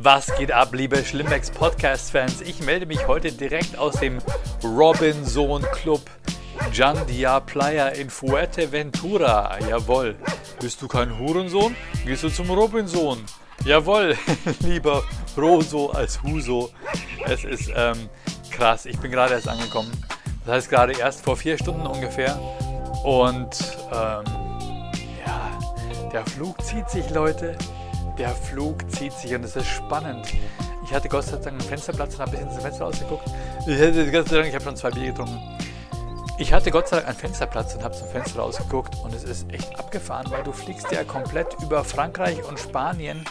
Was geht ab, liebe Schlimmbecks Podcast-Fans? Ich melde mich heute direkt aus dem Robinson Club Jandia Playa in Fuerteventura. Jawohl. Bist du kein Hurensohn? Gehst du zum Robinson? Jawohl, lieber Roso als Huso. Es ist ähm, krass. Ich bin gerade erst angekommen. Das heißt gerade erst vor vier Stunden ungefähr. Und ähm, ja, der Flug zieht sich, Leute. Der Flug zieht sich und es ist spannend. Ich hatte Gott sei Dank einen Fensterplatz und habe ein bisschen ins Fenster rausgeguckt. Ich, ich habe schon zwei Bier getrunken. Ich hatte Gott sei Dank einen Fensterplatz und habe zum Fenster rausgeguckt und es ist echt abgefahren, weil du fliegst ja komplett über Frankreich und Spanien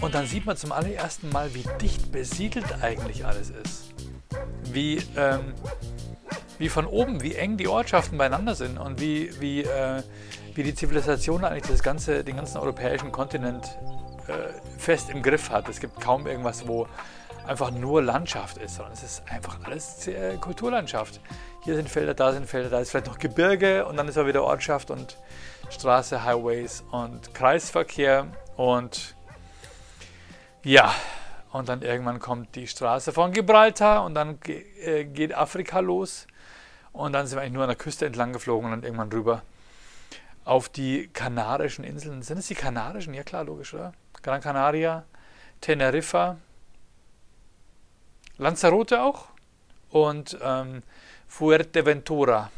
und dann sieht man zum allerersten Mal, wie dicht besiedelt eigentlich alles ist. Wie, ähm, wie von oben, wie eng die Ortschaften beieinander sind und wie, wie, äh, wie die Zivilisation eigentlich das ganze, den ganzen europäischen Kontinent fest im Griff hat. Es gibt kaum irgendwas, wo einfach nur Landschaft ist, sondern es ist einfach alles äh, Kulturlandschaft. Hier sind Felder, da sind Felder, da ist vielleicht noch Gebirge und dann ist auch wieder Ortschaft und Straße, Highways und Kreisverkehr und ja, und dann irgendwann kommt die Straße von Gibraltar und dann äh, geht Afrika los und dann sind wir eigentlich nur an der Küste entlang geflogen und dann irgendwann rüber auf die Kanarischen Inseln. Sind es die Kanarischen? Ja klar, logisch, oder? Gran Canaria, Teneriffa, Lanzarote auch und ähm, Fuerteventura.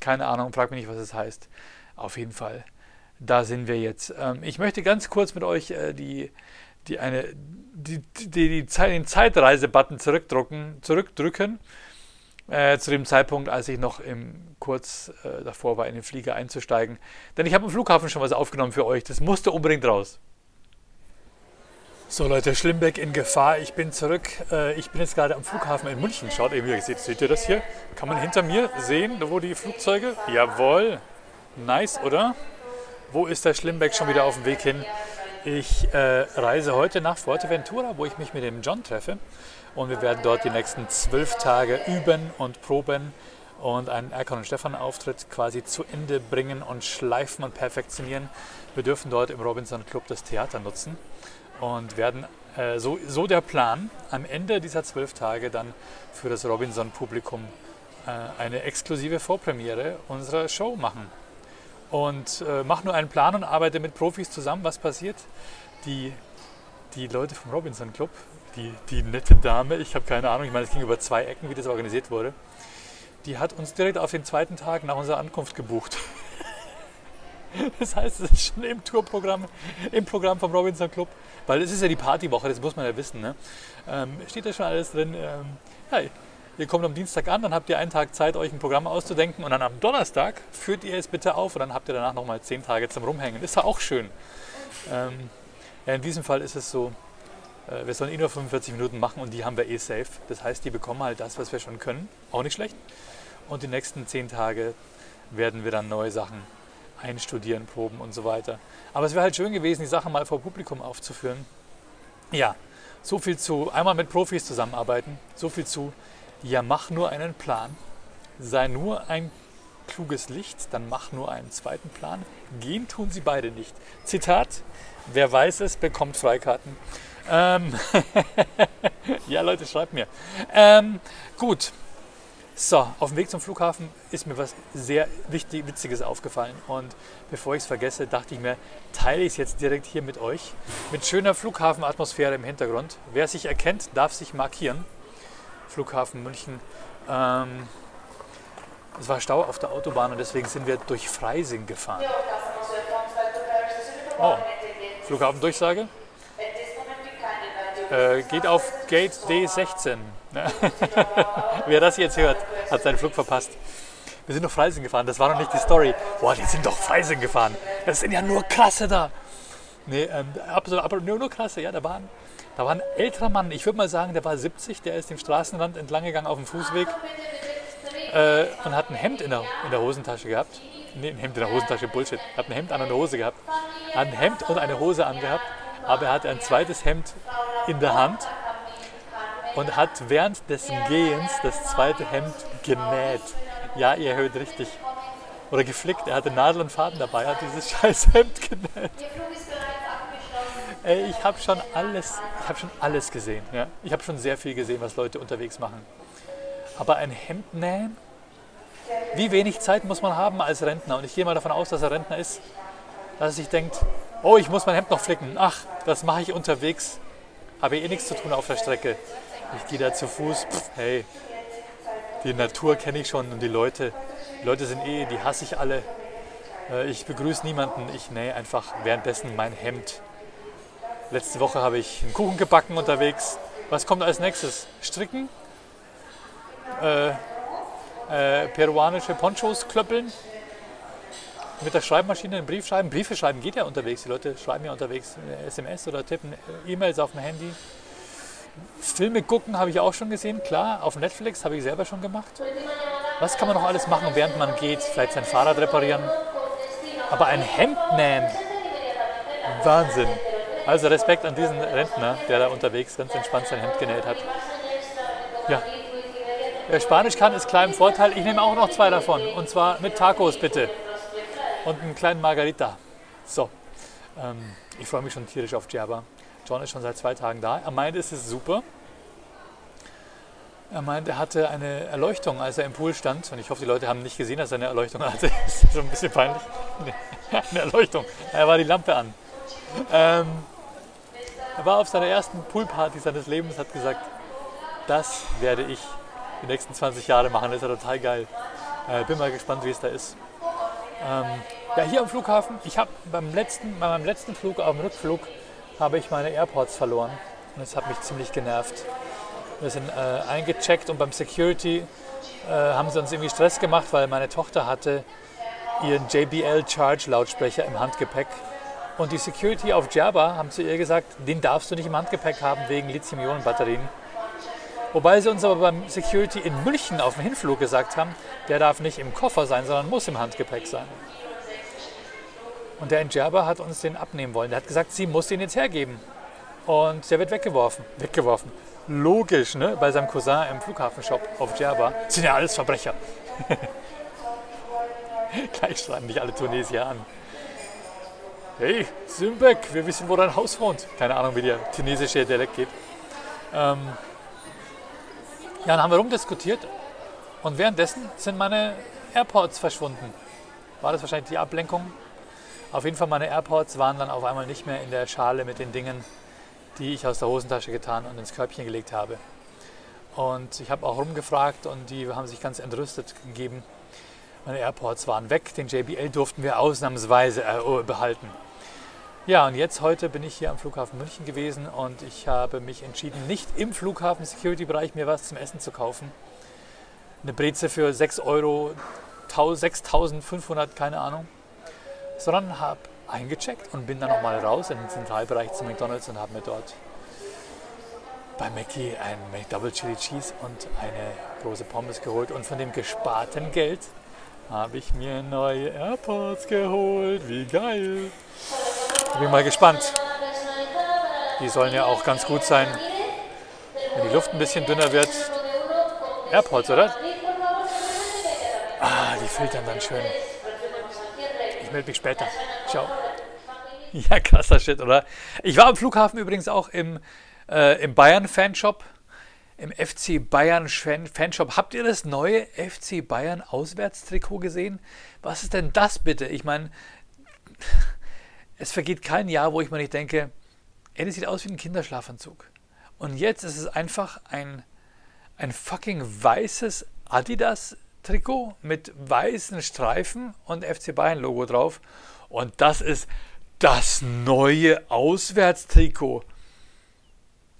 Keine Ahnung, frag mich nicht, was es heißt. Auf jeden Fall, da sind wir jetzt. Ähm, ich möchte ganz kurz mit euch äh, die, die eine, die, die, die Zeit, den Zeitreise-Button zurückdrücken, zurückdrücken. Äh, zu dem Zeitpunkt, als ich noch im, kurz äh, davor war, in den Flieger einzusteigen. Denn ich habe am Flughafen schon was aufgenommen für euch. Das musste unbedingt raus. So Leute, Schlimbeck in Gefahr. Ich bin zurück. Äh, ich bin jetzt gerade am Flughafen in München. Schaut eben, seht, seht ihr das hier? Kann man hinter mir sehen, wo die Flugzeuge? Jawohl. Nice, oder? Wo ist der Schlimbeck schon wieder auf dem Weg hin? Ich äh, reise heute nach Fuerteventura, wo ich mich mit dem John treffe. Und wir werden dort die nächsten zwölf Tage üben und proben und einen Erkan und Stefan Auftritt quasi zu Ende bringen und schleifen und perfektionieren. Wir dürfen dort im Robinson Club das Theater nutzen und werden äh, so, so der Plan, am Ende dieser zwölf Tage dann für das Robinson-Publikum äh, eine exklusive Vorpremiere unserer Show machen. Und äh, mach nur einen Plan und arbeite mit Profis zusammen. Was passiert? Die, die Leute vom Robinson Club, die, die nette Dame, ich habe keine Ahnung, ich meine, es ging über zwei Ecken, wie das organisiert wurde, die hat uns direkt auf den zweiten Tag nach unserer Ankunft gebucht. Das heißt, es ist schon im Tourprogramm, im Programm vom Robinson Club, weil es ist ja die Partywoche, das muss man ja wissen. Ne? Ähm, steht da schon alles drin. Ähm, ja, ihr kommt am Dienstag an, dann habt ihr einen Tag Zeit, euch ein Programm auszudenken und dann am Donnerstag führt ihr es bitte auf und dann habt ihr danach nochmal zehn Tage zum Rumhängen. Ist ja auch schön. Ähm, ja, in diesem Fall ist es so, äh, wir sollen eh nur 45 Minuten machen und die haben wir eh safe. Das heißt, die bekommen halt das, was wir schon können. Auch nicht schlecht. Und die nächsten zehn Tage werden wir dann neue Sachen einstudieren, proben und so weiter. Aber es wäre halt schön gewesen, die Sachen mal vor Publikum aufzuführen. Ja, so viel zu einmal mit Profis zusammenarbeiten, so viel zu, ja, mach nur einen Plan, sei nur ein kluges Licht, dann mach nur einen zweiten Plan. Gehen tun sie beide nicht. Zitat, wer weiß es, bekommt Freikarten. Ähm ja, Leute, schreibt mir. Ähm, gut, so, auf dem Weg zum Flughafen ist mir was sehr wichtig, Witziges aufgefallen. Und bevor ich es vergesse, dachte ich mir, teile ich es jetzt direkt hier mit euch. Mit schöner Flughafenatmosphäre im Hintergrund. Wer sich erkennt, darf sich markieren. Flughafen München. Ähm, es war Stau auf der Autobahn und deswegen sind wir durch Freising gefahren. Oh, Flughafendurchsage. Äh, geht auf Gate D16. Wer das jetzt hört, hat seinen Flug verpasst. Wir sind noch Freising gefahren, das war noch nicht die Story. Boah, die sind doch Freising gefahren. Das sind ja nur Krasse da. Nee, ähm, absolut, aber nur, nur Krasse, ja, da waren, da war ein älterer Mann, ich würde mal sagen, der war 70, der ist dem Straßenrand entlang gegangen auf dem Fußweg äh, und hat ein Hemd in der, in der Hosentasche gehabt. Nee, ein Hemd in der Hosentasche, Bullshit. Hat ein Hemd an und eine Hose gehabt. Hat ein Hemd und eine Hose angehabt, aber er hatte ein zweites Hemd in der Hand und hat während des Gehens das zweite Hemd genäht. Ja, ihr hört richtig. Oder geflickt. Er hatte Nadel und Faden dabei, hat dieses scheiß Hemd genäht. Ey, ich habe schon alles, ich habe schon alles gesehen. Ja? Ich habe schon sehr viel gesehen, was Leute unterwegs machen. Aber ein Hemd nähen? Wie wenig Zeit muss man haben als Rentner? Und ich gehe mal davon aus, dass er Rentner ist, dass er sich denkt, oh, ich muss mein Hemd noch flicken. Ach, das mache ich unterwegs. Habe eh nichts zu tun auf der Strecke. Ich gehe da zu Fuß. Pff, hey, die Natur kenne ich schon und die Leute, die Leute sind eh, die hasse ich alle. Äh, ich begrüße niemanden. Ich nähe einfach währenddessen mein Hemd. Letzte Woche habe ich einen Kuchen gebacken unterwegs. Was kommt als nächstes? Stricken? Äh, äh, peruanische Ponchos klöppeln? Mit der Schreibmaschine einen Brief schreiben? Briefe schreiben geht ja unterwegs. Die Leute schreiben ja unterwegs SMS oder tippen E-Mails auf dem Handy. Filme gucken habe ich auch schon gesehen, klar. Auf Netflix habe ich selber schon gemacht. Was kann man noch alles machen, während man geht? Vielleicht sein Fahrrad reparieren. Aber ein Hemd nähen? Wahnsinn. Also Respekt an diesen Rentner, der da unterwegs ganz entspannt sein Hemd genäht hat. Ja. Wer Spanisch kann, ist klar im Vorteil. Ich nehme auch noch zwei davon. Und zwar mit Tacos bitte. Und einen kleinen Margarita. So. Ähm, ich freue mich schon tierisch auf Djerba. John ist schon seit zwei Tagen da. Er meint, es ist super. Er meint, er hatte eine Erleuchtung, als er im Pool stand. Und ich hoffe, die Leute haben nicht gesehen, dass er eine Erleuchtung hatte. Das ist schon ein bisschen peinlich. eine Erleuchtung. Er war die Lampe an. Ähm, er war auf seiner ersten Poolparty seines Lebens, hat gesagt, das werde ich die nächsten 20 Jahre machen. Das ist ja total geil. Äh, bin mal gespannt, wie es da ist. Ähm, ja, hier am Flughafen, ich habe beim letzten, bei meinem letzten Flug, auf dem Rückflug, habe ich meine AirPods verloren. Und das hat mich ziemlich genervt. Wir sind äh, eingecheckt und beim Security äh, haben sie uns irgendwie Stress gemacht, weil meine Tochter hatte ihren JBL Charge Lautsprecher im Handgepäck und die Security auf Java haben zu ihr gesagt, den darfst du nicht im Handgepäck haben wegen Lithium-Ionen-Batterien. Wobei sie uns aber beim Security in München auf dem Hinflug gesagt haben, der darf nicht im Koffer sein, sondern muss im Handgepäck sein. Und der Java hat uns den abnehmen wollen. Der hat gesagt, sie muss den jetzt hergeben. Und der wird weggeworfen. Weggeworfen. Logisch, ne? Bei seinem Cousin im Flughafenshop auf. Das sind ja alles Verbrecher. Gleich schreiben mich alle Tunesier an hey, Simbek, wir wissen, wo dein Haus wohnt. Keine Ahnung, wie der tunesische Dialekt geht. Ähm, ja, dann haben wir rumdiskutiert und währenddessen sind meine AirPods verschwunden. War das wahrscheinlich die Ablenkung? Auf jeden Fall, meine AirPods waren dann auf einmal nicht mehr in der Schale mit den Dingen, die ich aus der Hosentasche getan und ins Körbchen gelegt habe. Und ich habe auch rumgefragt und die haben sich ganz entrüstet gegeben. Meine AirPods waren weg, den JBL durften wir ausnahmsweise äh, behalten. Ja, und jetzt heute bin ich hier am Flughafen München gewesen und ich habe mich entschieden, nicht im Flughafen Security Bereich mir was zum Essen zu kaufen. Eine Breze für 6 Euro, 6500, keine Ahnung, sondern habe eingecheckt und bin dann nochmal raus in den Zentralbereich zu McDonalds und habe mir dort bei Mackie ein Double Chili Cheese und eine große Pommes geholt und von dem gesparten Geld habe ich mir neue AirPods geholt. Wie geil! Bin mal gespannt. Die sollen ja auch ganz gut sein, wenn die Luft ein bisschen dünner wird. AirPods, oder? Ah, die filtern dann schön. Ich melde mich später. Ciao. Ja, krasser Shit, oder? Ich war am Flughafen übrigens auch im, äh, im Bayern-Fanshop. Im FC Bayern Fanshop. Habt ihr das neue FC Bayern Auswärtstrikot gesehen? Was ist denn das bitte? Ich meine, es vergeht kein Jahr, wo ich mir nicht denke, ey, das sieht aus wie ein Kinderschlafanzug. Und jetzt ist es einfach ein, ein fucking weißes Adidas-Trikot mit weißen Streifen und FC Bayern-Logo drauf. Und das ist das neue Auswärtstrikot.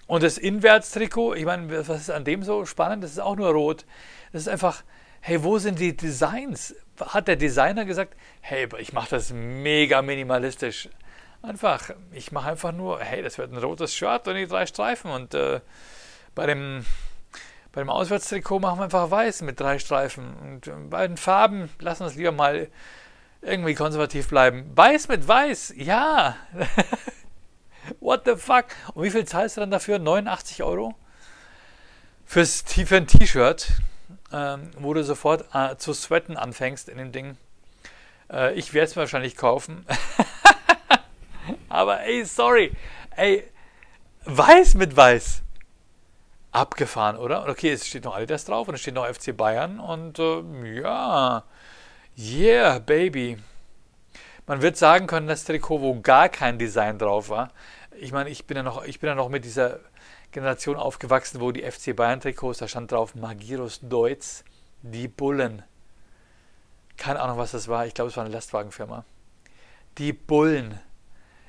Und das Inwärtstrikot, ich meine, was ist an dem so spannend? Das ist auch nur rot. Das ist einfach, hey, wo sind die Designs? Hat der Designer gesagt, hey, ich mache das mega minimalistisch. Einfach, ich mache einfach nur, hey, das wird ein rotes Shirt und die drei Streifen. Und äh, bei dem bei dem Auswärtstrikot machen wir einfach weiß mit drei Streifen. Und äh, bei den Farben lassen wir es lieber mal irgendwie konservativ bleiben. Weiß mit weiß, ja. What the fuck? Und wie viel zahlst du dann dafür? 89 Euro? Fürs, für ein T-Shirt ähm, wo du sofort äh, zu sweaten anfängst in dem Ding. Äh, ich werde es wahrscheinlich kaufen. Aber ey, sorry. Ey, weiß mit weiß. Abgefahren, oder? Okay, es steht noch Adidas drauf und es steht noch FC Bayern und äh, ja, yeah, baby. Man wird sagen können, das Trikot, wo gar kein Design drauf war. Ich meine, ich bin ja noch, ich bin ja noch mit dieser Generation aufgewachsen, wo die FC Bayern Trikots, da stand drauf Magirus Deutz, die Bullen. Keine Ahnung, was das war. Ich glaube, es war eine Lastwagenfirma. Die Bullen.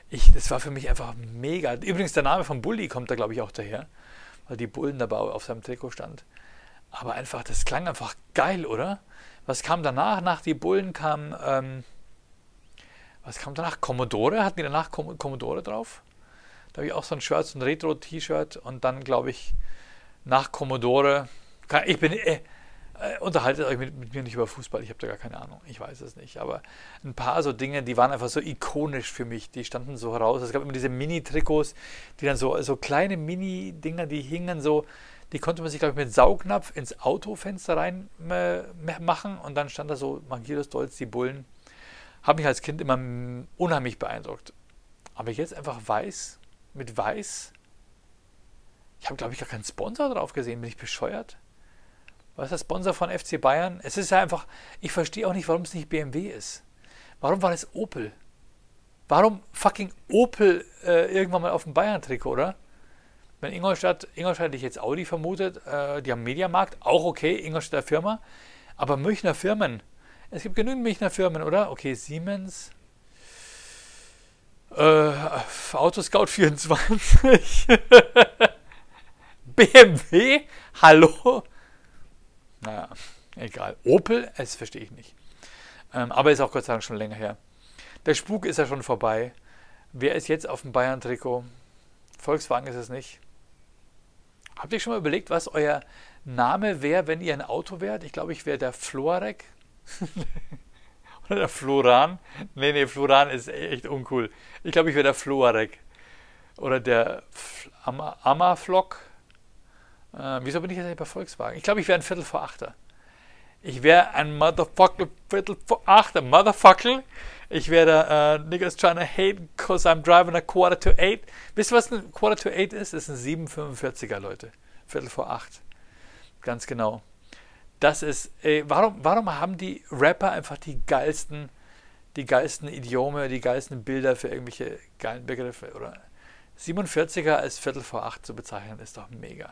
Ich, das war für mich einfach mega. Übrigens, der Name von Bulli kommt da, glaube ich, auch daher weil die Bullen dabei auf seinem Trikot stand. Aber einfach, das klang einfach geil, oder? Was kam danach? Nach die Bullen kam, ähm, was kam danach? Commodore? Hatten die danach Commodore drauf? Da habe ich auch so ein Shirt, so ein Retro-T-Shirt und dann, glaube ich, nach Commodore. Ich bin, äh, äh, unterhaltet euch mit, mit, mir nicht über Fußball, ich habe da gar keine Ahnung, ich weiß es nicht. Aber ein paar so Dinge, die waren einfach so ikonisch für mich, die standen so heraus. Es gab immer diese Mini-Trikots, die dann so, so kleine Mini-Dinger, die hingen so, die konnte man sich, glaube ich, mit Saugnapf ins Autofenster rein äh, machen und dann stand da so Magirus Dolz, die Bullen. Hat mich als Kind immer unheimlich beeindruckt. Aber jetzt einfach weiß, mit weiß. Ich habe, glaube ich, gar keinen Sponsor drauf gesehen. Bin ich bescheuert? Was ist der Sponsor von FC Bayern? Es ist ja einfach, ich verstehe auch nicht, warum es nicht BMW ist. Warum war es Opel? Warum fucking Opel äh, irgendwann mal auf dem Bayern-Trikot, oder? Wenn Ingolstadt, Ingolstadt hätte ich jetzt Audi vermutet, äh, die haben Mediamarkt, auch okay, Ingolstädter Firma, aber Münchner Firmen. Es gibt genügend Münchner Firmen, oder? Okay, Siemens, äh, Autoscout 24, BMW, hallo? Naja, egal. Opel, das verstehe ich nicht. Ähm, aber ist auch Gott sei Dank schon länger her. Der Spuk ist ja schon vorbei. Wer ist jetzt auf dem Bayern-Trikot? Volkswagen ist es nicht. Habt ihr schon mal überlegt, was euer Name wäre, wenn ihr ein Auto wärt? Ich glaube, ich wäre der Florek. Oder der Floran. Nee, nee, Floran ist echt uncool. Ich glaube, ich wäre der Florek. Oder der Amaflock. Äh, wieso bin ich jetzt nicht bei Volkswagen? Ich glaube, ich wäre ein Viertel vor Achter. Ich wäre ein Motherfucker Viertel vor Achter. Motherfucker. Ich wäre uh, niggas trying to hate because I'm driving a quarter to eight. Wisst ihr, was ein quarter to eight ist? Das ist ein 745er, Leute. Viertel vor acht. Ganz genau. Das ist, ey, warum, warum haben die Rapper einfach die geilsten, die geilsten Idiome, die geilsten Bilder für irgendwelche geilen Begriffe? Oder 47er als Viertel vor acht zu bezeichnen, ist doch mega.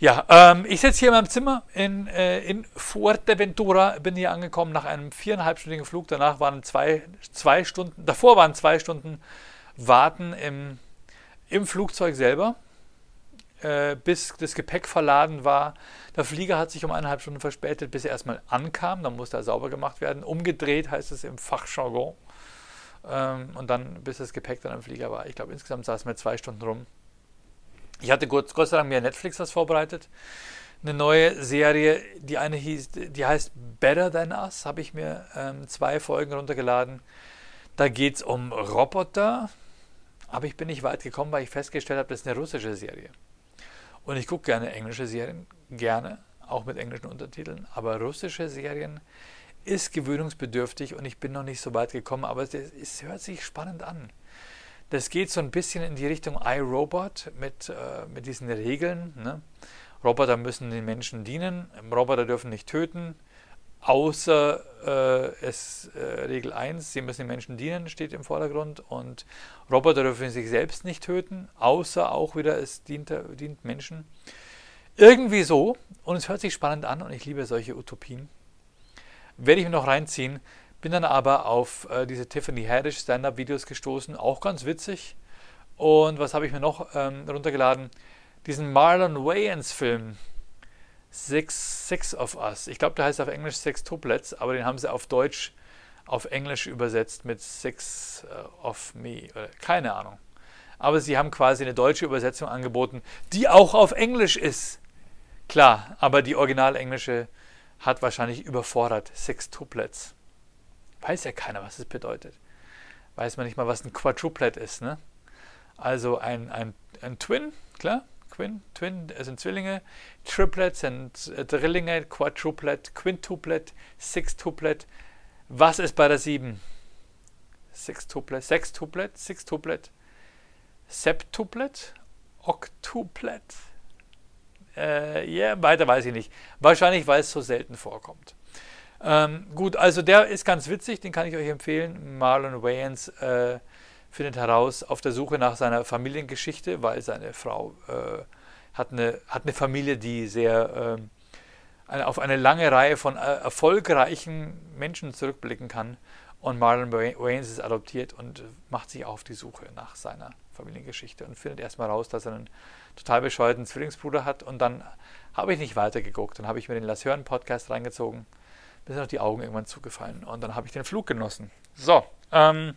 Ja, ähm, ich sitze hier in meinem Zimmer in, äh, in Fuerteventura, bin hier angekommen nach einem viereinhalbstündigen Flug. Danach waren zwei, zwei Stunden, davor waren zwei Stunden Warten im, im Flugzeug selber, äh, bis das Gepäck verladen war. Der Flieger hat sich um eineinhalb Stunden verspätet, bis er erstmal ankam. Dann musste er sauber gemacht werden. Umgedreht heißt es im Fachjargon. Ähm, und dann, bis das Gepäck dann im Flieger war. Ich glaube, insgesamt saßen wir zwei Stunden rum. Ich hatte Gott, Gott sei Dank mir Netflix was vorbereitet. Eine neue Serie, die eine hieß, die heißt Better Than Us, habe ich mir ähm, zwei Folgen runtergeladen. Da geht es um Roboter, aber ich bin nicht weit gekommen, weil ich festgestellt habe, das ist eine russische Serie. Und ich gucke gerne englische Serien, gerne, auch mit englischen Untertiteln, aber russische Serien ist gewöhnungsbedürftig und ich bin noch nicht so weit gekommen, aber es, es hört sich spannend an. Das geht so ein bisschen in die Richtung iRobot mit, äh, mit diesen Regeln. Ne? Roboter müssen den Menschen dienen, Roboter dürfen nicht töten, außer äh, es äh, Regel 1, sie müssen den Menschen dienen, steht im Vordergrund und Roboter dürfen sich selbst nicht töten, außer auch wieder es dient, dient Menschen. Irgendwie so und es hört sich spannend an und ich liebe solche Utopien. Werde ich mir noch reinziehen. Bin dann aber auf äh, diese Tiffany Haddish Stand-Up-Videos gestoßen, auch ganz witzig. Und was habe ich mir noch ähm, runtergeladen? Diesen Marlon Wayans-Film, Six, Six of Us. Ich glaube, der heißt auf Englisch Six Tuplets, aber den haben sie auf Deutsch auf Englisch übersetzt mit Six uh, of Me. Keine Ahnung. Aber sie haben quasi eine deutsche Übersetzung angeboten, die auch auf Englisch ist. Klar, aber die original englische hat wahrscheinlich überfordert. Six Tuplets. Weiß ja keiner, was das bedeutet. Weiß man nicht mal, was ein Quadruplet ist. Ne? Also ein, ein, ein Twin, klar, Twin, Twin sind Zwillinge, Triplets sind äh, Drillinge, Quadruplet, Quintuplet, Sextuplet. Was ist bei der 7? Sextuplet, Sextuplet, Sextuplet. Septuplet, Octuplet. Äh, yeah, weiter weiß ich nicht. Wahrscheinlich, weil es so selten vorkommt. Ähm, gut, also der ist ganz witzig, den kann ich euch empfehlen. Marlon Wayans äh, findet heraus auf der Suche nach seiner Familiengeschichte, weil seine Frau äh, hat, eine, hat eine Familie, die sehr eine, auf eine lange Reihe von äh, erfolgreichen Menschen zurückblicken kann. Und Marlon Wayans ist adoptiert und macht sich auf die Suche nach seiner Familiengeschichte und findet erstmal raus, dass er einen total bescheuerten Zwillingsbruder hat. Und dann habe ich nicht weitergeguckt. Dann habe ich mir den Lass Hören Podcast reingezogen. Mir sind auch die Augen irgendwann zugefallen. Und dann habe ich den Flug genossen. So, ähm,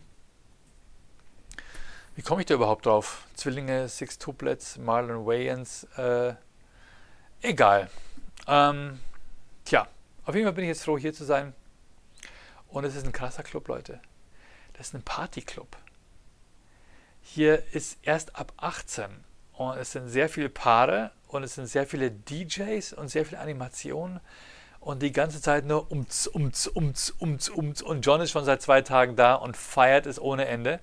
wie komme ich da überhaupt drauf? Zwillinge, Six Tuplets, Marlon Wayans, äh, egal. Ähm, tja, auf jeden Fall bin ich jetzt froh, hier zu sein. Und es ist ein krasser Club, Leute. Das ist ein Partyclub. Hier ist erst ab 18 und es sind sehr viele Paare und es sind sehr viele DJs und sehr viele Animationen und die ganze Zeit nur umz, umz, umz, umz, umz. Und John ist schon seit zwei Tagen da und feiert es ohne Ende.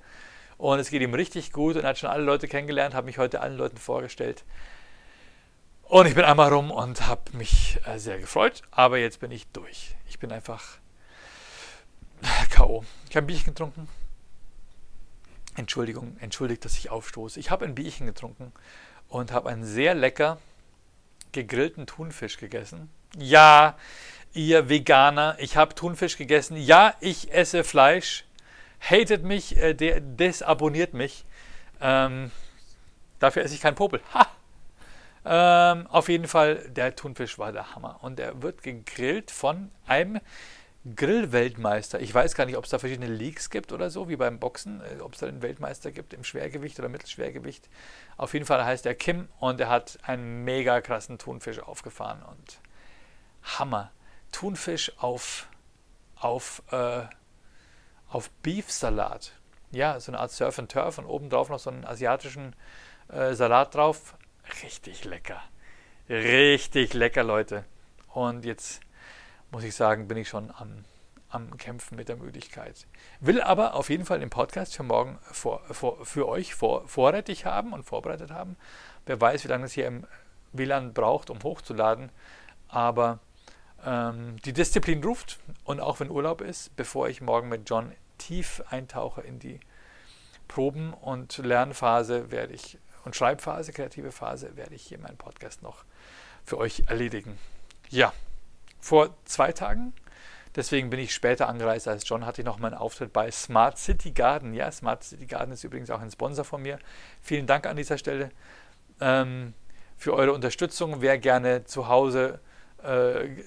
Und es geht ihm richtig gut und er hat schon alle Leute kennengelernt, habe mich heute allen Leuten vorgestellt. Und ich bin einmal rum und habe mich äh, sehr gefreut, aber jetzt bin ich durch. Ich bin einfach K.O. Ich habe ein Bierchen getrunken. Entschuldigung, entschuldigt, dass ich aufstoße. Ich habe ein Bierchen getrunken und habe einen sehr lecker gegrillten Thunfisch gegessen. Ja, ihr Veganer, ich habe Thunfisch gegessen. Ja, ich esse Fleisch. Hatet mich, äh, desabonniert mich. Ähm, dafür esse ich keinen Popel. Ha! Ähm, auf jeden Fall, der Thunfisch war der Hammer. Und er wird gegrillt von einem Grillweltmeister. Ich weiß gar nicht, ob es da verschiedene Leagues gibt oder so, wie beim Boxen, äh, ob es da einen Weltmeister gibt im Schwergewicht oder Mittelschwergewicht. Auf jeden Fall heißt er Kim und er hat einen mega krassen Thunfisch aufgefahren und Hammer. Thunfisch auf, auf, äh, auf Beefsalat. Ja, so eine Art Surf and Turf und obendrauf noch so einen asiatischen äh, Salat drauf. Richtig lecker. Richtig lecker, Leute. Und jetzt muss ich sagen, bin ich schon am, am Kämpfen mit der Müdigkeit. Will aber auf jeden Fall den Podcast für morgen vor, vor, für euch vor, vorrätig haben und vorbereitet haben. Wer weiß, wie lange es hier im WLAN braucht, um hochzuladen. Aber die Disziplin ruft und auch wenn Urlaub ist, bevor ich morgen mit John tief eintauche in die Proben- und Lernphase, werde ich und Schreibphase, kreative Phase, werde ich hier meinen Podcast noch für euch erledigen. Ja, vor zwei Tagen. Deswegen bin ich später angereist als John, hatte ich noch meinen Auftritt bei Smart City Garden. Ja, Smart City Garden ist übrigens auch ein Sponsor von mir. Vielen Dank an dieser Stelle ähm, für eure Unterstützung. Wer gerne zu Hause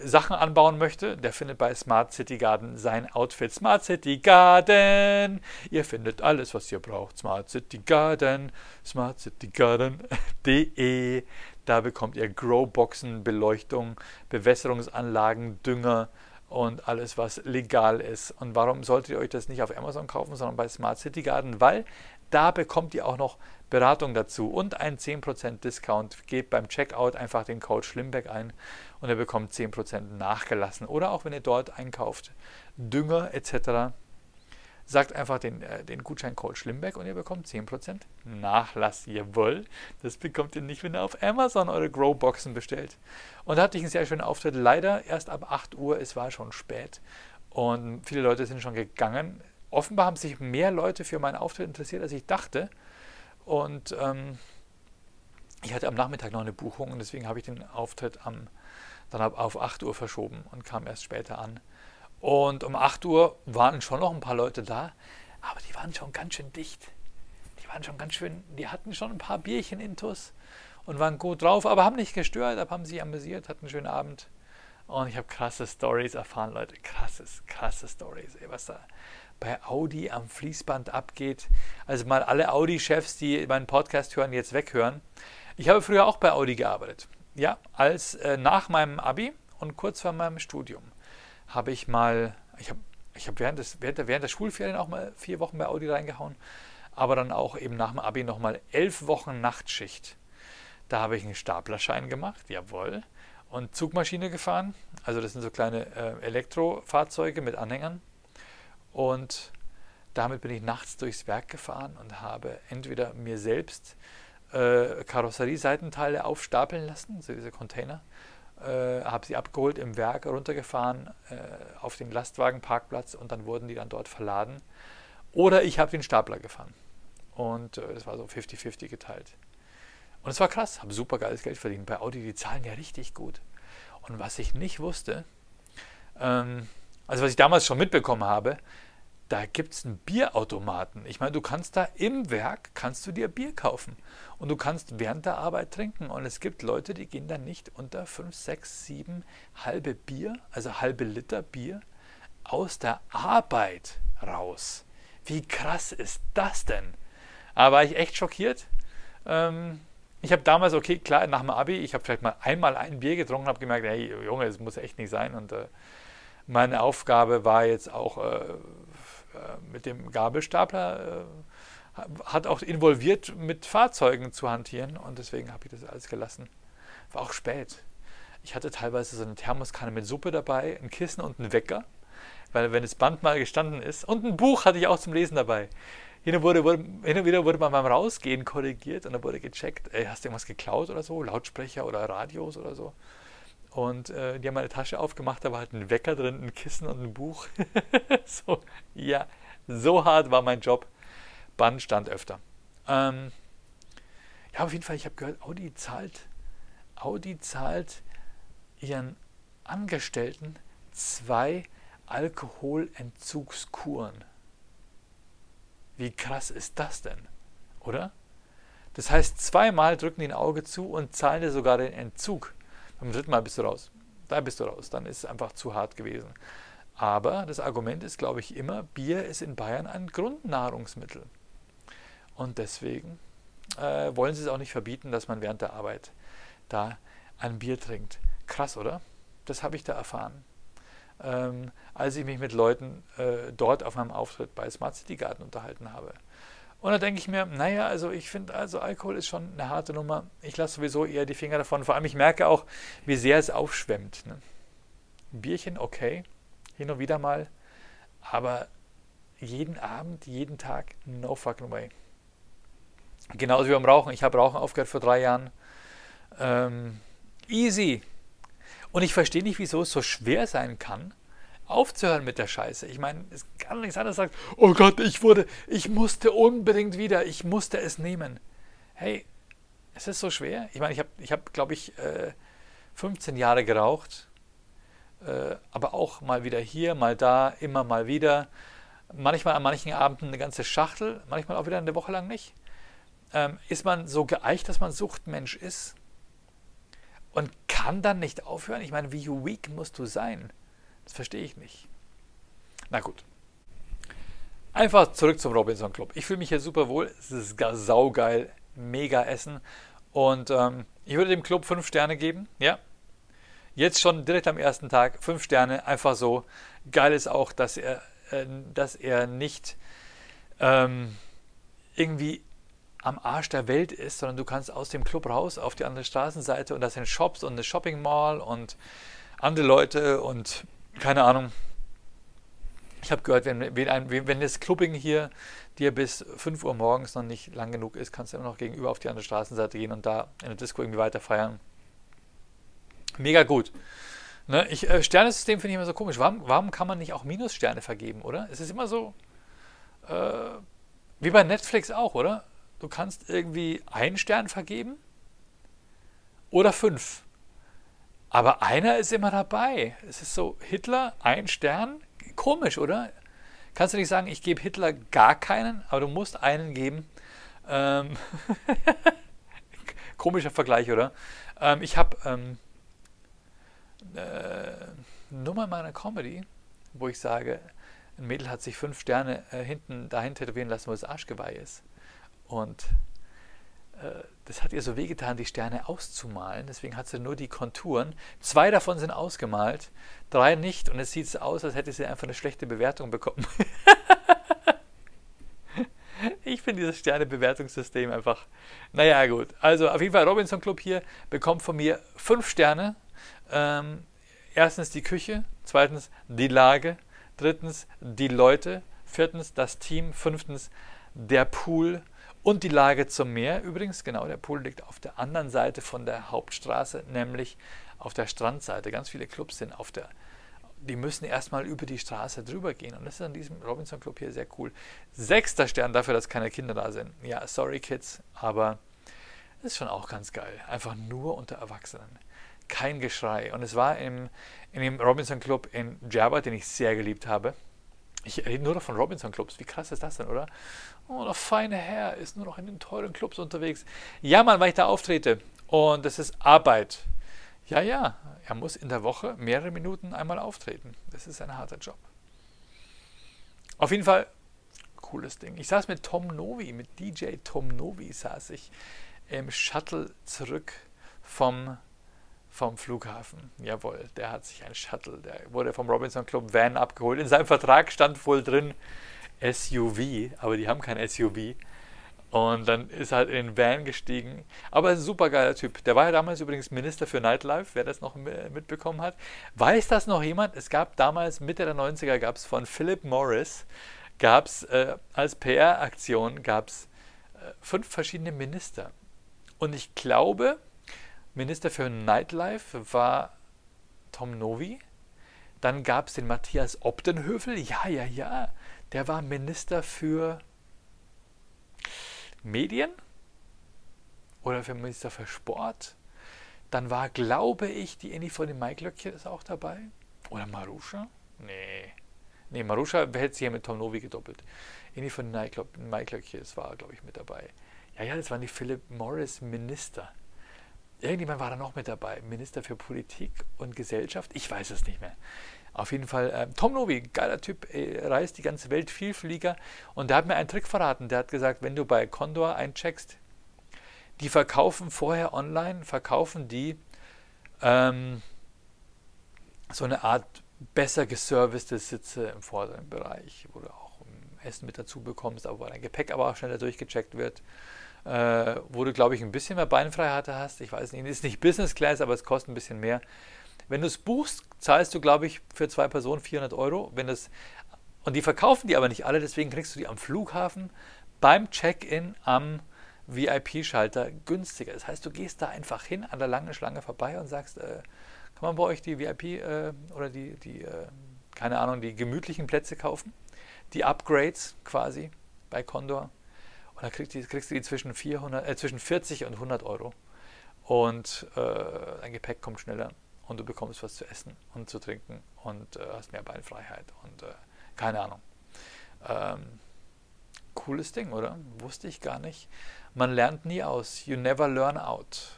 Sachen anbauen möchte, der findet bei Smart City Garden sein Outfit. Smart City Garden. Ihr findet alles, was ihr braucht. Smart City Garden. Smart City Garden.de. Da bekommt ihr Growboxen, Beleuchtung, Bewässerungsanlagen, Dünger und alles, was legal ist. Und warum solltet ihr euch das nicht auf Amazon kaufen, sondern bei Smart City Garden? Weil da bekommt ihr auch noch Beratung dazu und einen 10% Discount. Gebt beim Checkout einfach den Code Schlimbeck ein und ihr bekommt 10% nachgelassen. Oder auch wenn ihr dort einkauft, Dünger etc sagt einfach den, äh, den Gutscheincode Schlimbeck und ihr bekommt 10% Nachlass. Jawohl, das bekommt ihr nicht, wenn ihr auf Amazon eure Growboxen bestellt. Und da hatte ich einen sehr schönen Auftritt. Leider erst ab 8 Uhr, es war schon spät und viele Leute sind schon gegangen. Offenbar haben sich mehr Leute für meinen Auftritt interessiert, als ich dachte. Und ähm, ich hatte am Nachmittag noch eine Buchung und deswegen habe ich den Auftritt am, dann auf 8 Uhr verschoben und kam erst später an. Und um 8 Uhr waren schon noch ein paar Leute da, aber die waren schon ganz schön dicht. Die waren schon ganz schön, die hatten schon ein paar Bierchen intus und waren gut drauf, aber haben nicht gestört, aber haben sich amüsiert, hatten einen schönen Abend. Und ich habe krasse Stories erfahren, Leute. Krasses, krasse Stories, was da bei Audi am Fließband abgeht. Also mal alle Audi-Chefs, die meinen Podcast hören, jetzt weghören. Ich habe früher auch bei Audi gearbeitet. Ja, als äh, nach meinem Abi und kurz vor meinem Studium habe ich mal, ich habe ich hab während, während, der, während der Schulferien auch mal vier Wochen bei Audi reingehauen, aber dann auch eben nach dem Abi nochmal elf Wochen Nachtschicht. Da habe ich einen Staplerschein gemacht, jawohl, und Zugmaschine gefahren. Also das sind so kleine äh, Elektrofahrzeuge mit Anhängern. Und Damit bin ich nachts durchs Werk gefahren und habe entweder mir selbst äh, Karosserieseitenteile aufstapeln lassen, so diese Container, äh, habe sie abgeholt im Werk, runtergefahren äh, auf den Lastwagenparkplatz und dann wurden die dann dort verladen. Oder ich habe den Stapler gefahren. Und äh, das war so 50-50 geteilt. Und es war krass, habe super geiles Geld verdient. Bei Audi, die zahlen ja richtig gut. Und was ich nicht wusste, ähm, also was ich damals schon mitbekommen habe, da gibt es einen Bierautomaten. Ich meine, du kannst da im Werk, kannst du dir Bier kaufen. Und du kannst während der Arbeit trinken. Und es gibt Leute, die gehen dann nicht unter 5, 6, 7 halbe Bier, also halbe Liter Bier, aus der Arbeit raus. Wie krass ist das denn? Aber war ich echt schockiert. Ähm, ich habe damals, okay, klar, nach dem Abi, ich habe vielleicht mal einmal ein Bier getrunken, habe gemerkt, hey, Junge, das muss echt nicht sein. Und äh, meine Aufgabe war jetzt auch äh, mit dem Gabelstapler äh, hat auch involviert, mit Fahrzeugen zu hantieren und deswegen habe ich das alles gelassen. War auch spät. Ich hatte teilweise so eine Thermoskanne mit Suppe dabei, ein Kissen und einen Wecker, weil wenn das Band mal gestanden ist und ein Buch hatte ich auch zum Lesen dabei. Hin und, wurde, wurde, hin und wieder wurde man beim Rausgehen korrigiert und dann wurde gecheckt, ey, hast du irgendwas geklaut oder so, Lautsprecher oder Radios oder so. Und äh, die haben meine Tasche aufgemacht, da war halt ein Wecker drin, ein Kissen und ein Buch. so, ja, so hart war mein Job. Band stand öfter. Ähm, ja, auf jeden Fall, ich habe gehört, Audi zahlt, Audi zahlt ihren Angestellten zwei Alkoholentzugskuren. Wie krass ist das denn, oder? Das heißt, zweimal drücken die ein Auge zu und zahlen dir sogar den Entzug. Beim dritten Mal bist du raus. Da bist du raus. Dann ist es einfach zu hart gewesen. Aber das Argument ist, glaube ich, immer, Bier ist in Bayern ein Grundnahrungsmittel. Und deswegen äh, wollen sie es auch nicht verbieten, dass man während der Arbeit da ein Bier trinkt. Krass, oder? Das habe ich da erfahren. Ähm, als ich mich mit Leuten äh, dort auf meinem Auftritt bei Smart City Garden unterhalten habe. Und da denke ich mir, naja, also ich finde, also Alkohol ist schon eine harte Nummer. Ich lasse sowieso eher die Finger davon. Vor allem, ich merke auch, wie sehr es aufschwemmt. Ne? Bierchen, okay, hin und wieder mal. Aber jeden Abend, jeden Tag, no fucking way. Genauso wie beim Rauchen. Ich habe Rauchen aufgehört vor drei Jahren. Ähm, easy. Und ich verstehe nicht, wieso es so schwer sein kann, aufzuhören mit der Scheiße. Ich meine, es kann nichts anderes sagen, oh Gott, ich wurde, ich musste unbedingt wieder, ich musste es nehmen. Hey, es ist so schwer. Ich meine, ich habe, ich hab, glaube ich, 15 äh, Jahre geraucht, äh, aber auch mal wieder hier, mal da, immer mal wieder. Manchmal an manchen Abenden eine ganze Schachtel, manchmal auch wieder eine Woche lang nicht. Ähm, ist man so geeicht, dass man Suchtmensch ist und kann dann nicht aufhören? Ich meine, wie weak musst du sein? Das verstehe ich nicht. Na gut. Einfach zurück zum Robinson Club. Ich fühle mich hier super wohl. Es ist saugeil. Mega Essen. Und ähm, ich würde dem Club fünf Sterne geben. Ja. Jetzt schon direkt am ersten Tag fünf Sterne. Einfach so. Geil ist auch, dass er, äh, dass er nicht ähm, irgendwie am Arsch der Welt ist, sondern du kannst aus dem Club raus auf die andere Straßenseite und das sind Shops und eine Shopping Mall und andere Leute und keine Ahnung. Ich habe gehört, wenn, wenn, wenn das Clubbing hier dir bis 5 Uhr morgens noch nicht lang genug ist, kannst du immer noch gegenüber auf die andere Straßenseite gehen und da in der Disco irgendwie weiter feiern. Mega gut. Ne, ich, äh, Sternesystem finde ich immer so komisch. Warum, warum, kann man nicht auch Minussterne vergeben, oder? Es ist immer so, äh, wie bei Netflix auch, oder? Du kannst irgendwie einen Stern vergeben oder fünf. Aber einer ist immer dabei. Es ist so, Hitler, ein Stern, komisch, oder? Kannst du nicht sagen, ich gebe Hitler gar keinen, aber du musst einen geben. Ähm Komischer Vergleich, oder? Ähm, ich habe ähm, äh, Nummer meiner Comedy, wo ich sage, ein Mädel hat sich fünf Sterne äh, hinten dahin tätowieren lassen, wo das Arschgeweih ist. Und das hat ihr so wehgetan, die Sterne auszumalen. Deswegen hat sie nur die Konturen. Zwei davon sind ausgemalt, drei nicht. Und es sieht so aus, als hätte sie einfach eine schlechte Bewertung bekommen. ich finde dieses Sternebewertungssystem einfach. Naja, gut. Also auf jeden Fall Robinson Club hier bekommt von mir fünf Sterne. Ähm, erstens die Küche, zweitens die Lage, drittens die Leute, Viertens das Team. Fünftens der Pool und die Lage zum Meer. Übrigens, genau, der Pool liegt auf der anderen Seite von der Hauptstraße, nämlich auf der Strandseite. Ganz viele Clubs sind auf der die müssen erstmal über die Straße drüber gehen. Und das ist an diesem Robinson Club hier sehr cool. Sechster Stern dafür, dass keine Kinder da sind. Ja, sorry Kids, aber ist schon auch ganz geil. Einfach nur unter Erwachsenen. Kein Geschrei. Und es war im, in dem Robinson Club in Java, den ich sehr geliebt habe. Ich rede nur noch von Robinson Clubs. Wie krass ist das denn, oder? Oh, der feine Herr ist nur noch in den teuren Clubs unterwegs. Ja, Mann, weil ich da auftrete. Und das ist Arbeit. Ja, ja, er muss in der Woche mehrere Minuten einmal auftreten. Das ist ein harter Job. Auf jeden Fall, cooles Ding. Ich saß mit Tom Novi, mit DJ Tom Novi saß ich im Shuttle zurück vom, vom Flughafen. Jawohl, der hat sich ein Shuttle, der wurde vom Robinson Club Van abgeholt. In seinem Vertrag stand wohl drin SUV, aber die haben kein SUV. Und dann ist er halt in den Van gestiegen. Aber ein super geiler Typ. Der war ja damals übrigens Minister für Nightlife, wer das noch mitbekommen hat. Weiß das noch jemand? Es gab damals, Mitte der 90er, gab es von Philip Morris, gab es äh, als PR-Aktion, gab es äh, fünf verschiedene Minister. Und ich glaube, Minister für Nightlife war Tom Novi. Dann gab es den Matthias Obdenhövel. Ja, ja, ja. Der war Minister für Medien oder für Minister für Sport. Dann war, glaube ich, die Annie von dem Mike Löckchen ist auch dabei. Oder Marusha? Nee. Nee, Marusha hätte sie ja mit Tom Novi gedoppelt. Annie von Mike Löckchen war, glaube ich, mit dabei. Ja, ja, das waren die Philip Morris Minister. Irgendjemand war da noch mit dabei. Minister für Politik und Gesellschaft. Ich weiß es nicht mehr. Auf jeden Fall, äh, Tom Novi, geiler Typ, äh, reist die ganze Welt, Vielflieger. Und der hat mir einen Trick verraten. Der hat gesagt, wenn du bei Condor eincheckst, die verkaufen vorher online, verkaufen die ähm, so eine Art besser geservicete Sitze im vorderen Bereich, wo du auch Essen mit dazu bekommst, aber wo dein Gepäck aber auch schneller durchgecheckt wird. Äh, wo du, glaube ich, ein bisschen mehr Beinfreiheit hast. Ich weiß nicht, ist nicht Business Class, aber es kostet ein bisschen mehr. Wenn du es buchst, zahlst du, glaube ich, für zwei Personen 400 Euro. Wenn das, und die verkaufen die aber nicht alle, deswegen kriegst du die am Flughafen beim Check-in am VIP-Schalter günstiger. Das heißt, du gehst da einfach hin an der langen Schlange vorbei und sagst, äh, kann man bei euch die VIP äh, oder die, die äh, keine Ahnung, die gemütlichen Plätze kaufen? Die Upgrades quasi bei Condor. Und dann kriegst, du, kriegst du die zwischen, 400, äh, zwischen 40 und 100 Euro. Und äh, dein Gepäck kommt schneller und du bekommst was zu essen und zu trinken und äh, hast mehr Beinfreiheit und äh, keine Ahnung. Ähm, cooles Ding, oder? Wusste ich gar nicht. Man lernt nie aus. You never learn out.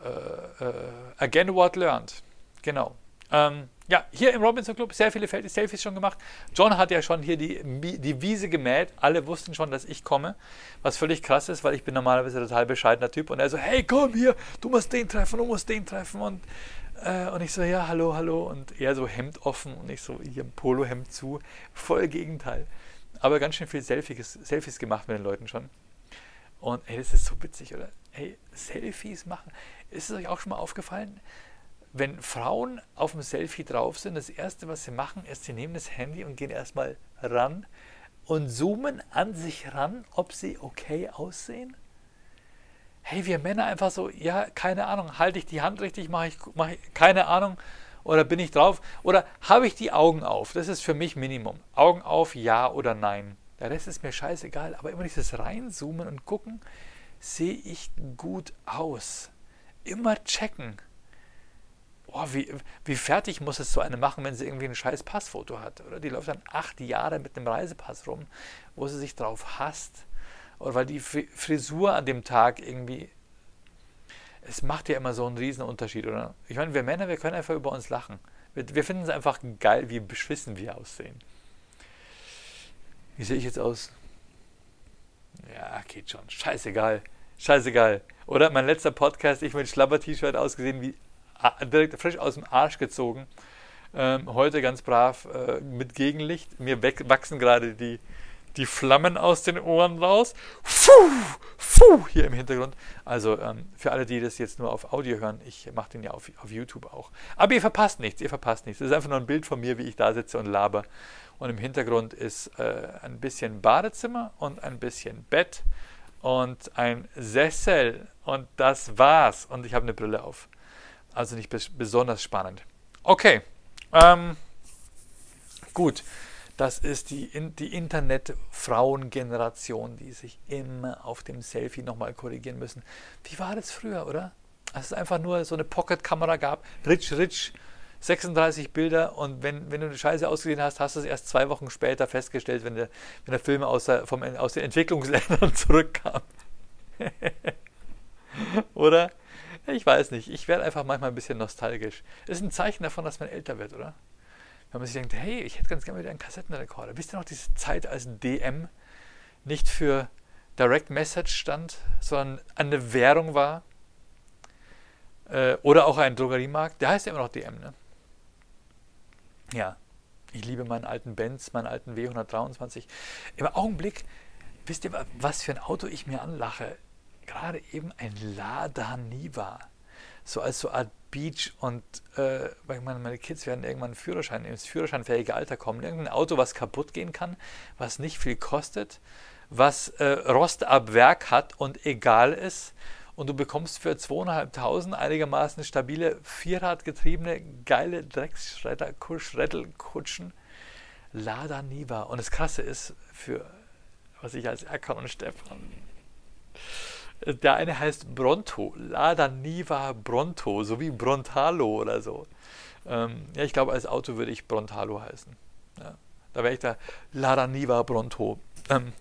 Äh, äh again what learned. Genau. Ähm, ja, hier im Robinson Club sehr viele Selfies schon gemacht. John hat ja schon hier die, die Wiese gemäht. Alle wussten schon, dass ich komme. Was völlig krass ist, weil ich bin normalerweise total bescheidener Typ. Und er so, hey, komm hier, du musst den treffen, du musst den treffen. Und, äh, und ich so, ja, hallo, hallo. Und er so Hemd offen und ich so hier ein Polohemd zu. Voll Gegenteil. Aber ganz schön viel Selfies, Selfies gemacht mit den Leuten schon. Und ey, das ist so witzig, oder? Hey, Selfies machen. Ist es euch auch schon mal aufgefallen? Wenn Frauen auf dem Selfie drauf sind, das Erste, was sie machen, ist, sie nehmen das Handy und gehen erstmal ran und zoomen an sich ran, ob sie okay aussehen. Hey, wir Männer einfach so, ja, keine Ahnung, halte ich die Hand richtig, mache ich, mach ich, keine Ahnung, oder bin ich drauf, oder habe ich die Augen auf? Das ist für mich Minimum. Augen auf, ja oder nein. Der Rest ist mir scheißegal, aber immer dieses Reinzoomen und gucken, sehe ich gut aus. Immer checken oh, wie, wie fertig muss es so eine machen, wenn sie irgendwie ein scheiß Passfoto hat? Oder die läuft dann acht Jahre mit einem Reisepass rum, wo sie sich drauf hasst. Oder weil die Frisur an dem Tag irgendwie. Es macht ja immer so einen riesen Unterschied, oder? Ich meine, wir Männer, wir können einfach über uns lachen. Wir, wir finden es einfach geil, wie beschissen wir aussehen. Wie sehe ich jetzt aus? Ja, geht schon. Scheißegal. Scheißegal. Oder mein letzter Podcast, ich mit Schlabber-T-Shirt ausgesehen wie direkt frisch aus dem Arsch gezogen. Ähm, heute ganz brav äh, mit Gegenlicht. Mir wachsen gerade die, die Flammen aus den Ohren raus. Puh, puh, hier im Hintergrund. Also ähm, für alle, die das jetzt nur auf Audio hören, ich mache den ja auf, auf YouTube auch. Aber ihr verpasst nichts, ihr verpasst nichts. Das ist einfach nur ein Bild von mir, wie ich da sitze und laber. Und im Hintergrund ist äh, ein bisschen Badezimmer und ein bisschen Bett und ein Sessel. Und das war's. Und ich habe eine Brille auf. Also nicht besonders spannend. Okay. Ähm, gut. Das ist die, die Internet-Frauengeneration, die sich immer auf dem Selfie nochmal korrigieren müssen. Wie war das früher, oder? Als es einfach nur so eine Pocket-Kamera gab, rich, rich, 36 Bilder und wenn, wenn du eine Scheiße ausgesehen hast, hast du es erst zwei Wochen später festgestellt, wenn der, wenn der Film aus, der, vom, aus den Entwicklungsländern zurückkam. oder? Ich weiß nicht. Ich werde einfach manchmal ein bisschen nostalgisch. Ist ein Zeichen davon, dass man älter wird, oder? Wenn man sich denkt, hey, ich hätte ganz gerne wieder einen Kassettenrekorder. Wisst ihr noch diese Zeit, als DM nicht für Direct Message stand, sondern eine Währung war? Äh, oder auch ein Drogeriemarkt. Der heißt ja immer noch DM, ne? Ja, ich liebe meinen alten Benz, meinen alten W123. Im Augenblick, wisst ihr, was für ein Auto ich mir anlache? Gerade eben ein Lada Niva. So als so Art Beach und äh, meine, meine Kids werden irgendwann Führerschein, ins führerscheinfähige Alter kommen. Irgendein Auto, was kaputt gehen kann, was nicht viel kostet, was äh, Rost ab Werk hat und egal ist und du bekommst für 2.500 einigermaßen stabile, vierradgetriebene, geile Drecksschredder-Schreddelkutschen. Lada Niva. Und das Krasse ist, für was ich als Erkan und Stefan. Der eine heißt Bronto, Lada Niva Bronto, so wie Brontalo oder so. Ähm, ja, ich glaube, als Auto würde ich Brontalo heißen. Ja, da wäre ich da Lada Niva Bronto. Ähm,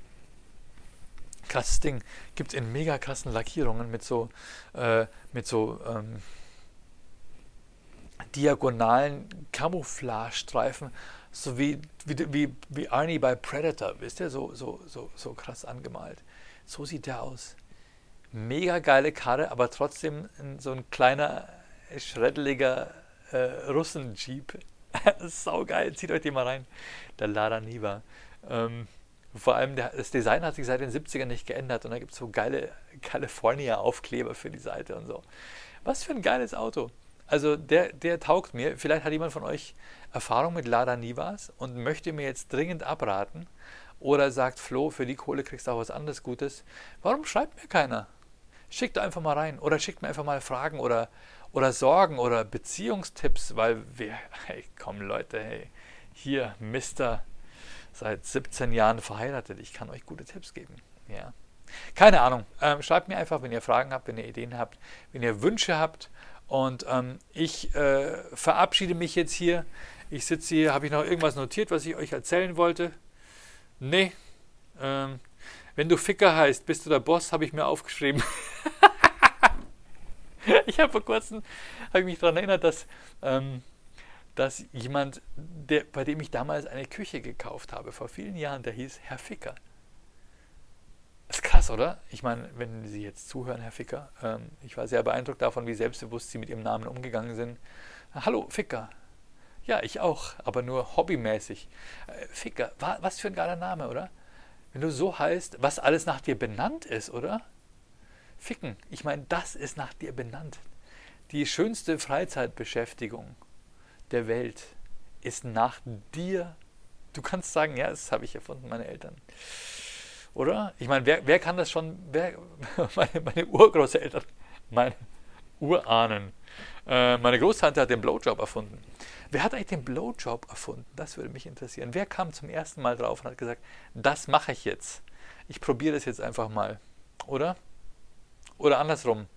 krasses Ding. Gibt es in mega krassen Lackierungen mit so, äh, mit so ähm, diagonalen Camouflage-Streifen, so wie, wie, wie, wie Arnie bei Predator, wisst ihr, so, so, so, so krass angemalt. So sieht der aus. Mega geile Karre, aber trotzdem so ein kleiner, schreddeliger äh, Russen-Jeep. Sau geil, zieht euch den mal rein. Der Lada Niva. Ähm, vor allem der, das Design hat sich seit den 70ern nicht geändert und da gibt es so geile California-Aufkleber für die Seite und so. Was für ein geiles Auto. Also der, der taugt mir. Vielleicht hat jemand von euch Erfahrung mit Lada Nivas und möchte mir jetzt dringend abraten oder sagt, Flo, für die Kohle kriegst du auch was anderes Gutes. Warum schreibt mir keiner? Schickt einfach mal rein oder schickt mir einfach mal Fragen oder, oder Sorgen oder Beziehungstipps, weil wir, hey, komm Leute, hey, hier, Mister seit 17 Jahren verheiratet. Ich kann euch gute Tipps geben. Ja. Keine Ahnung. Ähm, schreibt mir einfach, wenn ihr Fragen habt, wenn ihr Ideen habt, wenn ihr Wünsche habt. Und ähm, ich äh, verabschiede mich jetzt hier. Ich sitze hier, habe ich noch irgendwas notiert, was ich euch erzählen wollte? Nee. Ähm, wenn du Ficker heißt, bist du der Boss, habe ich mir aufgeschrieben. ich habe vor kurzem hab ich mich daran erinnert, dass ähm, dass jemand, der, bei dem ich damals eine Küche gekauft habe, vor vielen Jahren, der hieß Herr Ficker. Das ist krass, oder? Ich meine, wenn Sie jetzt zuhören, Herr Ficker, ähm, ich war sehr beeindruckt davon, wie selbstbewusst Sie mit Ihrem Namen umgegangen sind. Hallo, Ficker. Ja, ich auch, aber nur hobbymäßig. Äh, Ficker, was für ein geiler Name, oder? Wenn du so heißt, was alles nach dir benannt ist, oder? Ficken, ich meine, das ist nach dir benannt. Die schönste Freizeitbeschäftigung der Welt ist nach dir. Du kannst sagen, ja, das habe ich erfunden, meine Eltern. Oder? Ich meine, wer, wer kann das schon? Wer, meine, meine Urgroßeltern, meine Urahnen. Äh, meine Großtante hat den Blowjob erfunden. Wer hat eigentlich den Blowjob erfunden? Das würde mich interessieren. Wer kam zum ersten Mal drauf und hat gesagt, das mache ich jetzt. Ich probiere das jetzt einfach mal. Oder? Oder andersrum.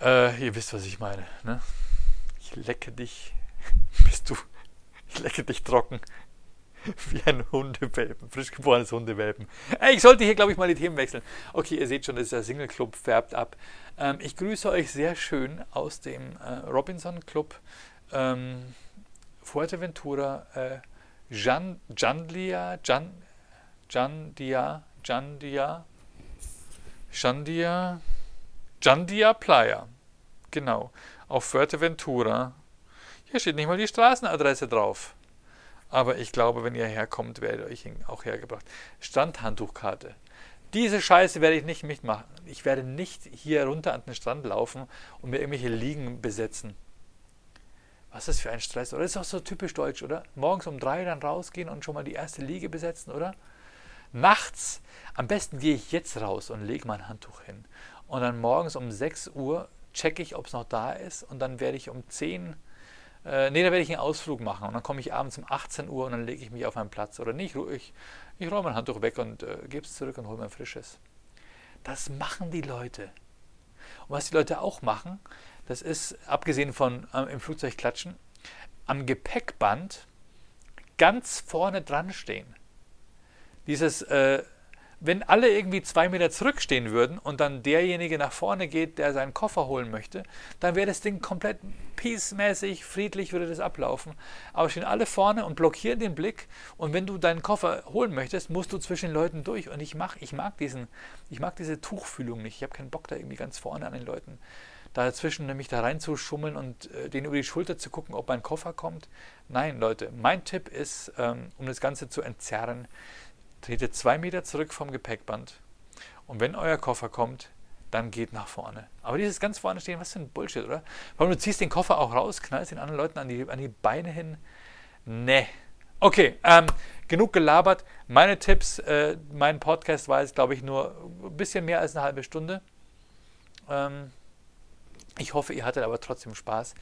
Äh, ihr wisst, was ich meine. Ne? Ich lecke dich, bist du, ich lecke dich trocken. Wie ein Hundewelpen, frisch geborenes Hundewelpen. Ey, ich sollte hier, glaube ich, mal die Themen wechseln. Okay, ihr seht schon, das ist der Single Club, färbt ab. Ähm, ich grüße euch sehr schön aus dem äh, Robinson Club ähm, Fuerteventura. Äh, Jan, Jandia, Jan, Jandia, Jandia, Jandia, Jandia Playa. Genau auf Fuerteventura. Hier steht nicht mal die Straßenadresse drauf. Aber ich glaube, wenn ihr herkommt, werdet ihr euch auch hergebracht. Strandhandtuchkarte. Diese Scheiße werde ich nicht mitmachen. Ich werde nicht hier runter an den Strand laufen und mir irgendwelche Liegen besetzen. Was ist das für ein Stress? Oder das ist auch so typisch deutsch, oder? Morgens um drei dann rausgehen und schon mal die erste Liege besetzen, oder? Nachts, am besten gehe ich jetzt raus und lege mein Handtuch hin. Und dann morgens um 6 Uhr checke ich, ob es noch da ist. Und dann werde ich um 10 äh, nee, da werde ich einen Ausflug machen. Und dann komme ich abends um 18 Uhr und dann lege ich mich auf meinen Platz. Oder nicht, ich, ich räume mein Handtuch weg und äh, gebe es zurück und hole mein frisches. Das machen die Leute. Und was die Leute auch machen, das ist, abgesehen von äh, im Flugzeug klatschen, am Gepäckband ganz vorne dran stehen. Dieses, äh, wenn alle irgendwie zwei Meter zurückstehen würden und dann derjenige nach vorne geht, der seinen Koffer holen möchte, dann wäre das Ding komplett peacemäßig, friedlich würde das ablaufen. Aber stehen alle vorne und blockieren den Blick und wenn du deinen Koffer holen möchtest, musst du zwischen den Leuten durch und ich, mach, ich, mag, diesen, ich mag diese Tuchfühlung nicht. Ich habe keinen Bock da irgendwie ganz vorne an den Leuten dazwischen nämlich da reinzuschummeln und äh, denen über die Schulter zu gucken, ob mein Koffer kommt. Nein, Leute, mein Tipp ist, ähm, um das Ganze zu entzerren, tretet zwei Meter zurück vom Gepäckband und wenn euer Koffer kommt, dann geht nach vorne. Aber dieses ganz vorne stehen, was für ein Bullshit, oder? Warum du ziehst den Koffer auch raus, knallst den anderen Leuten an die, an die Beine hin. Nee. Okay, ähm, genug gelabert. Meine Tipps, äh, mein Podcast war jetzt, glaube ich, nur ein bisschen mehr als eine halbe Stunde. Ähm, ich hoffe, ihr hattet aber trotzdem Spaß.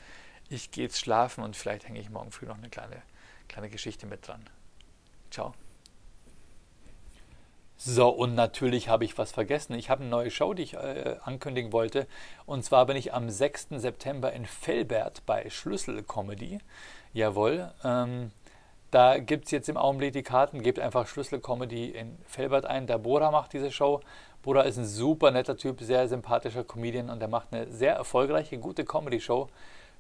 Ich gehe jetzt schlafen und vielleicht hänge ich morgen früh noch eine kleine, kleine Geschichte mit dran. Ciao. So, und natürlich habe ich was vergessen. Ich habe eine neue Show, die ich äh, ankündigen wollte. Und zwar bin ich am 6. September in Felbert bei Schlüssel Comedy. Jawohl. Ähm, da gibt es jetzt im Augenblick die Karten. Gebt einfach Schlüssel Comedy in Felbert ein. Der Bora macht diese Show. Bora ist ein super netter Typ, sehr sympathischer Comedian und der macht eine sehr erfolgreiche, gute Comedy-Show.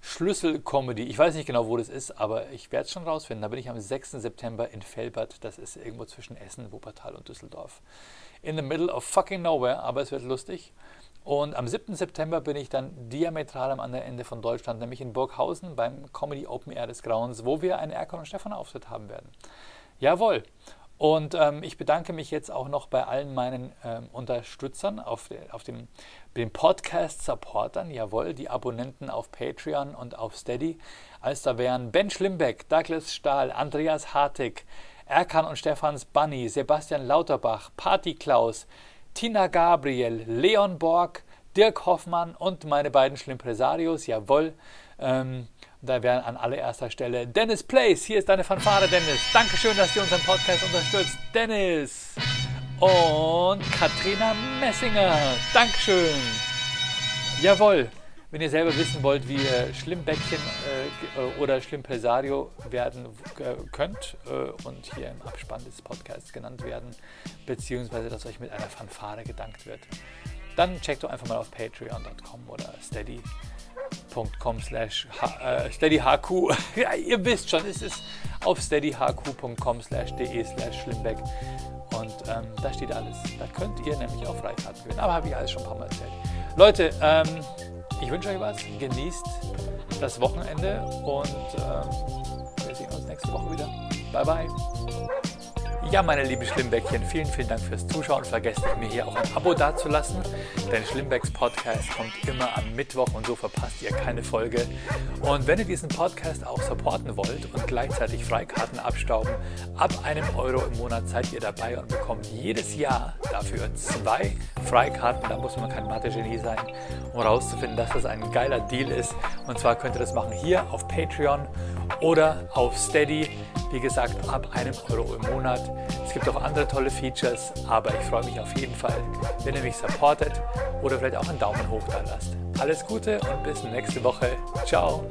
Schlüssel-Comedy. Ich weiß nicht genau, wo das ist, aber ich werde es schon rausfinden. Da bin ich am 6. September in Felbert. Das ist irgendwo zwischen Essen, Wuppertal und Düsseldorf. In the middle of fucking nowhere, aber es wird lustig. Und am 7. September bin ich dann diametral am anderen Ende von Deutschland, nämlich in Burghausen beim Comedy Open Air des Grauens, wo wir einen Erkon und Stefan Auftritt haben werden. Jawohl. Und ähm, ich bedanke mich jetzt auch noch bei allen meinen ähm, Unterstützern auf, de, auf dem, den Podcast-Supportern, jawohl, die Abonnenten auf Patreon und auf Steady. Als da wären Ben Schlimbeck, Douglas Stahl, Andreas Hartig, Erkan und Stefans Bunny, Sebastian Lauterbach, Party Klaus, Tina Gabriel, Leon Borg, Dirk Hoffmann und meine beiden Schlimpresarios, jawohl. Ähm, da wären an allererster Stelle Dennis Place. Hier ist deine Fanfare, Dennis. Dankeschön, dass du unseren Podcast unterstützt. Dennis. Und Katrina Messinger. Dankeschön. Jawohl. Wenn ihr selber wissen wollt, wie ihr Schlimmbäckchen äh, oder Schlimmpresario werden äh, könnt äh, und hier im Abspann des Podcasts genannt werden, beziehungsweise dass euch mit einer Fanfare gedankt wird, dann checkt doch einfach mal auf patreon.com oder steady steadyhq.com slash äh, steadyhq. ja, ihr wisst schon, es ist auf steadyhq.com slash de slash schlimmbeck. Und ähm, da steht alles. Da könnt ihr nämlich auch Freikarten gewinnen. Aber habe ich alles schon ein paar Mal erzählt. Leute, ähm, ich wünsche euch was. Genießt das Wochenende und ähm, wir sehen uns nächste Woche wieder. Bye, bye. Ja, meine lieben Schlimmbäckchen, vielen, vielen Dank fürs Zuschauen. Vergesst nicht, mir hier auch ein Abo dazulassen, denn Schlimmbecks Podcast kommt immer am Mittwoch und so verpasst ihr keine Folge. Und wenn ihr diesen Podcast auch supporten wollt und gleichzeitig Freikarten abstauben, ab einem Euro im Monat seid ihr dabei und bekommt jedes Jahr dafür zwei Freikarten. Da muss man kein Mathe-Genie sein, um herauszufinden, dass das ein geiler Deal ist. Und zwar könnt ihr das machen hier auf Patreon oder auf Steady. Wie gesagt, ab einem Euro im Monat. Es gibt auch andere tolle Features, aber ich freue mich auf jeden Fall, wenn ihr mich supportet oder vielleicht auch einen Daumen hoch da lasst. Alles Gute und bis nächste Woche. Ciao.